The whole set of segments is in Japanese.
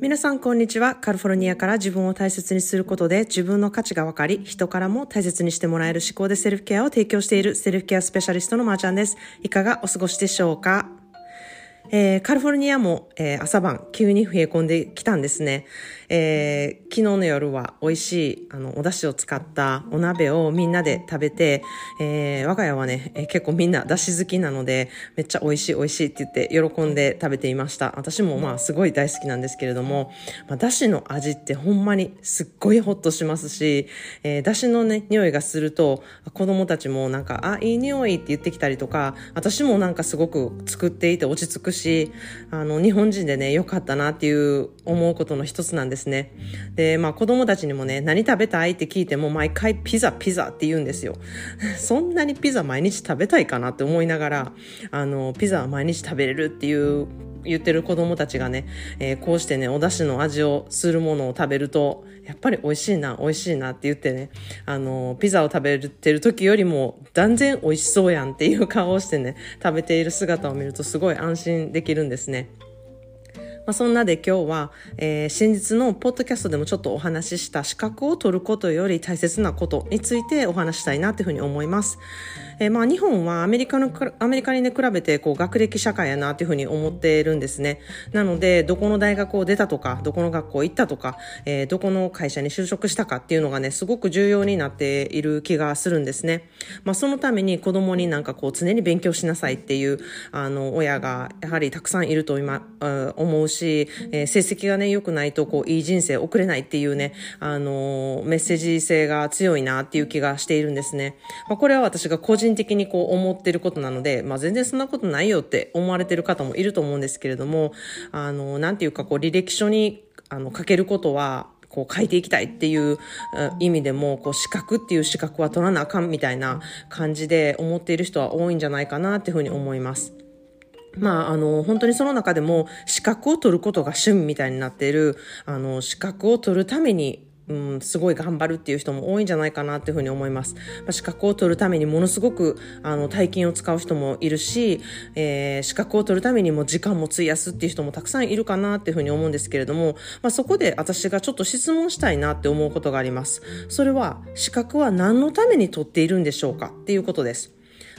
皆さんこんにちは。カルフォルニアから自分を大切にすることで自分の価値が分かり、人からも大切にしてもらえる思考でセルフケアを提供しているセルフケアスペシャリストのまーちゃんです。いかがお過ごしでしょうか？えー、カルフォルニアも、えー、朝晩急に冷え込んできたんですね。えー、昨日の夜は美味しい、あの、お出汁を使ったお鍋をみんなで食べて、えー、我が家はね、えー、結構みんな出汁好きなので、めっちゃ美味しい美味しいって言って喜んで食べていました。私もまあすごい大好きなんですけれども、まあ、出汁の味ってほんまにすっごいホッとしますし、えー、出汁のね、匂いがすると、子供たちもなんか、あ、いい匂いって言ってきたりとか、私もなんかすごく作っていて落ち着くし、あの、日本人でね、良かったなっていう思うことの一つなんですですね。で、まあ子供たちにもね、何食べたい？って聞いても毎回ピザピザって言うんですよ。そんなにピザ毎日食べたいかなって思いながら、あの、ピザは毎日食べれるっていう言ってる子供たちがね、えー、こうしてね、お出汁の味をするものを食べると、やっぱり美味しいな、美味しいなって言ってね、あの、ピザを食べてる時よりも断然美味しそうやんっていう顔をしてね、食べている姿を見るとすごい安心できるんですね。まあ、そんなで今日は、えー、先日のポッドキャストでもちょっとお話しした資格を取ることより大切なことについてお話したいなというふうに思います。えー、まあ日本はアメリカの、アメリカにね、比べてこう学歴社会やなというふうに思っているんですね。なので、どこの大学を出たとか、どこの学校行ったとか、えー、どこの会社に就職したかっていうのがね、すごく重要になっている気がするんですね。まあそのために子供になんかこう常に勉強しなさいっていう、あの、親がやはりたくさんいると今、思うし、しえー、成績がね、良くないとこういい人生送れないっていうね、あの、メッセージ性が強いなっていう気がしているんですね。まあこれは私が個人的にこう思ってることなので、まあ全然そんなことないよって思われてる方もいると思うんですけれども、あの、なんていうかこう履歴書にあの書けることは、こう書いていきたいっていう意味でも、こう資格っていう資格は取らなあかんみたいな感じで思っている人は多いんじゃないかなっていうふうに思います。まあ、あの、本当にその中でも資格を取ることが趣味みたいになっている、あの、資格を取るためにうん、すごい頑張るっていう人も多いんじゃないかなっていうふうに思います。まあ、資格を取るためにものすごくあの大金を使う人もいるし、えー、資格を取るためにも時間も費やすっていう人もたくさんいるかなっていうふうに思うんですけれども、まあ、そこで私がちょっと質問したいなって思うことがあります。それは資格は何のために取っているんでしょうかっていうことです。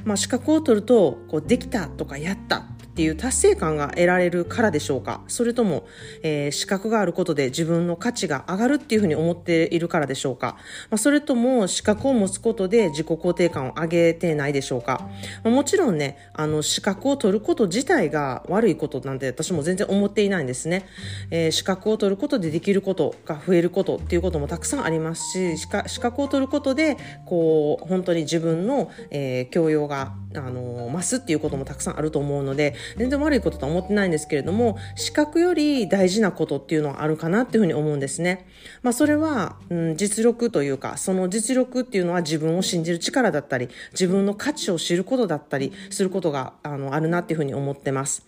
まあ、資格を取るとこうできたとかやったっていう達成感が得られるからでしょうか？それとも、えー、資格があることで自分の価値が上がるっていうふうに思っているからでしょうか、まあ、それとも資格を持つことで自己肯定感を上げてないでしょうか、まあ、もちろんねあの資格を取ること自体が悪いことなんて私も全然思っていないんですね、えー、資格を取ることでできることが増えることっていうこともたくさんありますし資格を取ることでこう本当に自分の、えー、教養があの増すっていうこともたくさんあると思うので全然悪いこととは思ってないんですけれども資格より大事なことっていうのはあるかなっていうふうに思うんですね。まあ、それは、うん、実力というかその実力っていうのは自分を信じる力だったり自分の価値を知ることだったりすることがあのあるなっていうふうに思ってます。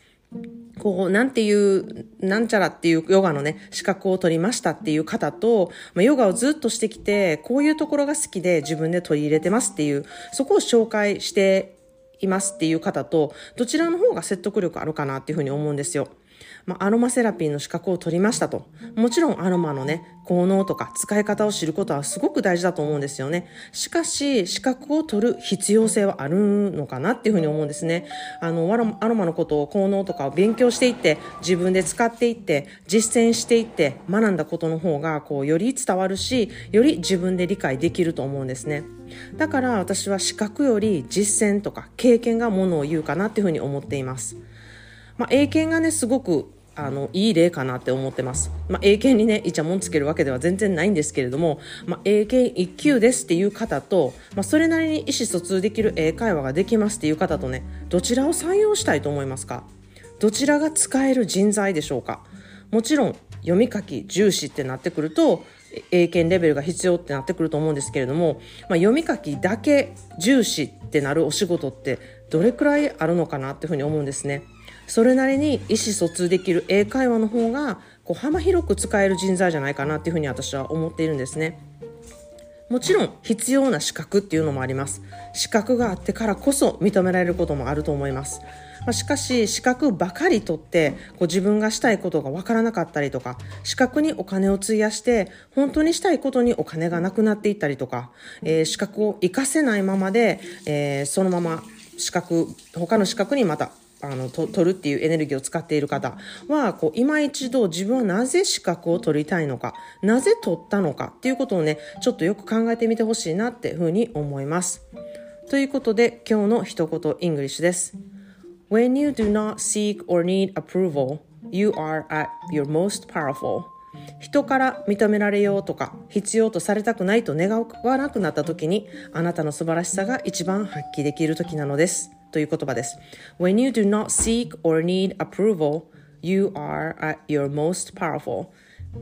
こう、なんていう、なんちゃらっていうヨガのね、資格を取りましたっていう方と、まあ、ヨガをずっとしてきて、こういうところが好きで自分で取り入れてますっていう、そこを紹介していますっていう方と、どちらの方が説得力あるかなっていうふうに思うんですよ。まあ、アロマセラピーの資格を取りましたと。もちろんアロマのね、効能とか使い方を知ることはすごく大事だと思うんですよね。しかし、資格を取る必要性はあるのかなっていうふうに思うんですね。あの、アロマのことを効能とかを勉強していって、自分で使っていって、実践していって、学んだことの方が、こう、より伝わるし、より自分で理解できると思うんですね。だから私は資格より実践とか経験がものを言うかなっていうふうに思っています。まあ、英検がね、すごくあのいい例かなって思ってます。まあ、英検にね、イチャモンつけるわけでは全然ないんですけれども、まあ、英検1級ですっていう方と、まあ、それなりに意思疎通できる英会話ができますっていう方とね、どちらを採用したいと思いますか？どちらが使える人材でしょうか？もちろん、読み書き重視ってなってくると、英検レベルが必要ってなってくると思うんですけれども、まあ、読み書きだけ重視ってなるお仕事ってどれくらいあるのかなっていうふうに思うんですね。それなりに意思疎通できる英会話の方がこう幅広く使える人材じゃないかなっていうふうに私は思っているんですね。もちろん必要な資格っていうのもあります。資格があってからこそ認められることもあると思います。まあ、しかし資格ばかり取ってこう自分がしたいことがわからなかったりとか資格にお金を費やして本当にしたいことにお金がなくなっていったりとか、えー、資格を活かせないままで、えー、そのまま資格他の資格にまたあのと取るっていうエネルギーを使っている方はこう今一度自分はなぜ資格を取りたいのかなぜ取ったのかっていうことをねちょっとよく考えてみてほしいなっていうふうに思います。ということで今日の一言イングリッシュです。When you do not seek or need approval, you are at your most powerful. 人から認められようとか必要とされたくないと願わなくなった時にあなたの素晴らしさが一番発揮できる時なのです。という言葉です。When you do not seek or need approval, you are at your most powerful.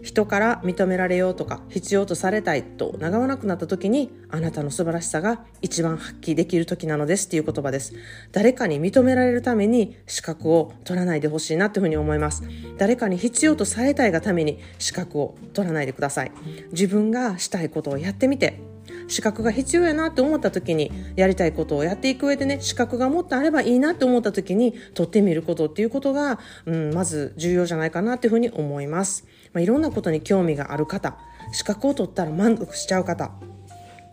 人から認められようとか必要とされたいと願わなくなった時にあなたの素晴らしさが一番発揮できる時なのですっていう言葉です誰かに認められるために資格を取らないでほしいなっていうふうに思います誰かに必要とされたいがために資格を取らないでください自分がしたいことをやってみて資格が必要やなって思った時にやりたいことをやっていく上でね資格がもっとあればいいなって思った時に取ってみることっていうことが、うん、まず重要じゃないかなっていうふうに思います、まあ、いろんなことに興味がある方資格を取ったら満足しちゃう方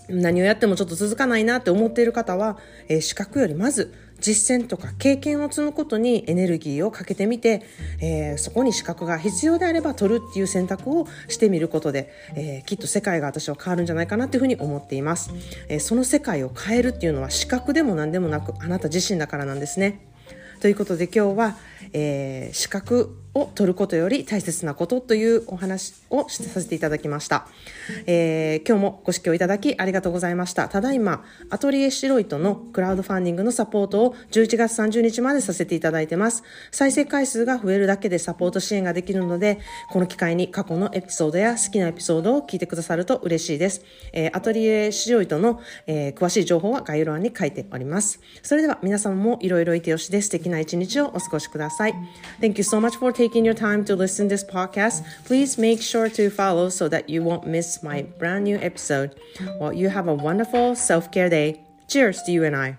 何をやってもちょっと続かないなって思っている方は、えー、資格よりまず実践とか経験を積むことにエネルギーをかけてみて、えー、そこに資格が必要であれば取るっていう選択をしてみることで、えー、きっと世界が私は変わるんじゃないかなっていうふうに思っています、えー、その世界を変えるっていうのは資格でも何でもなくあなた自身だからなんですね。ということで今日は、えー、資格を取ることより大切なことというお話をさせていただきました、えー、今日もご視聴いただきありがとうございました。ただいまアトリエシロイトのクラウドファンディングのサポートを11月30日までさせていただいてます。再生回数が増えるだけでサポート支援ができるのでこの機会に過去のエピソードや好きなエピソードを聞いてくださると嬉しいです、えー、アトリエシロイトの、えー、詳しい情報は概要欄に書いております。それでは皆様もいろいろいてよしで素敵な一日をお過ごしください。Thank you so much for taking your time to listen to this podcast. Please make sure to follow so that you won't miss my brand new episode. Well, you have a wonderful self care day. Cheers to you and I.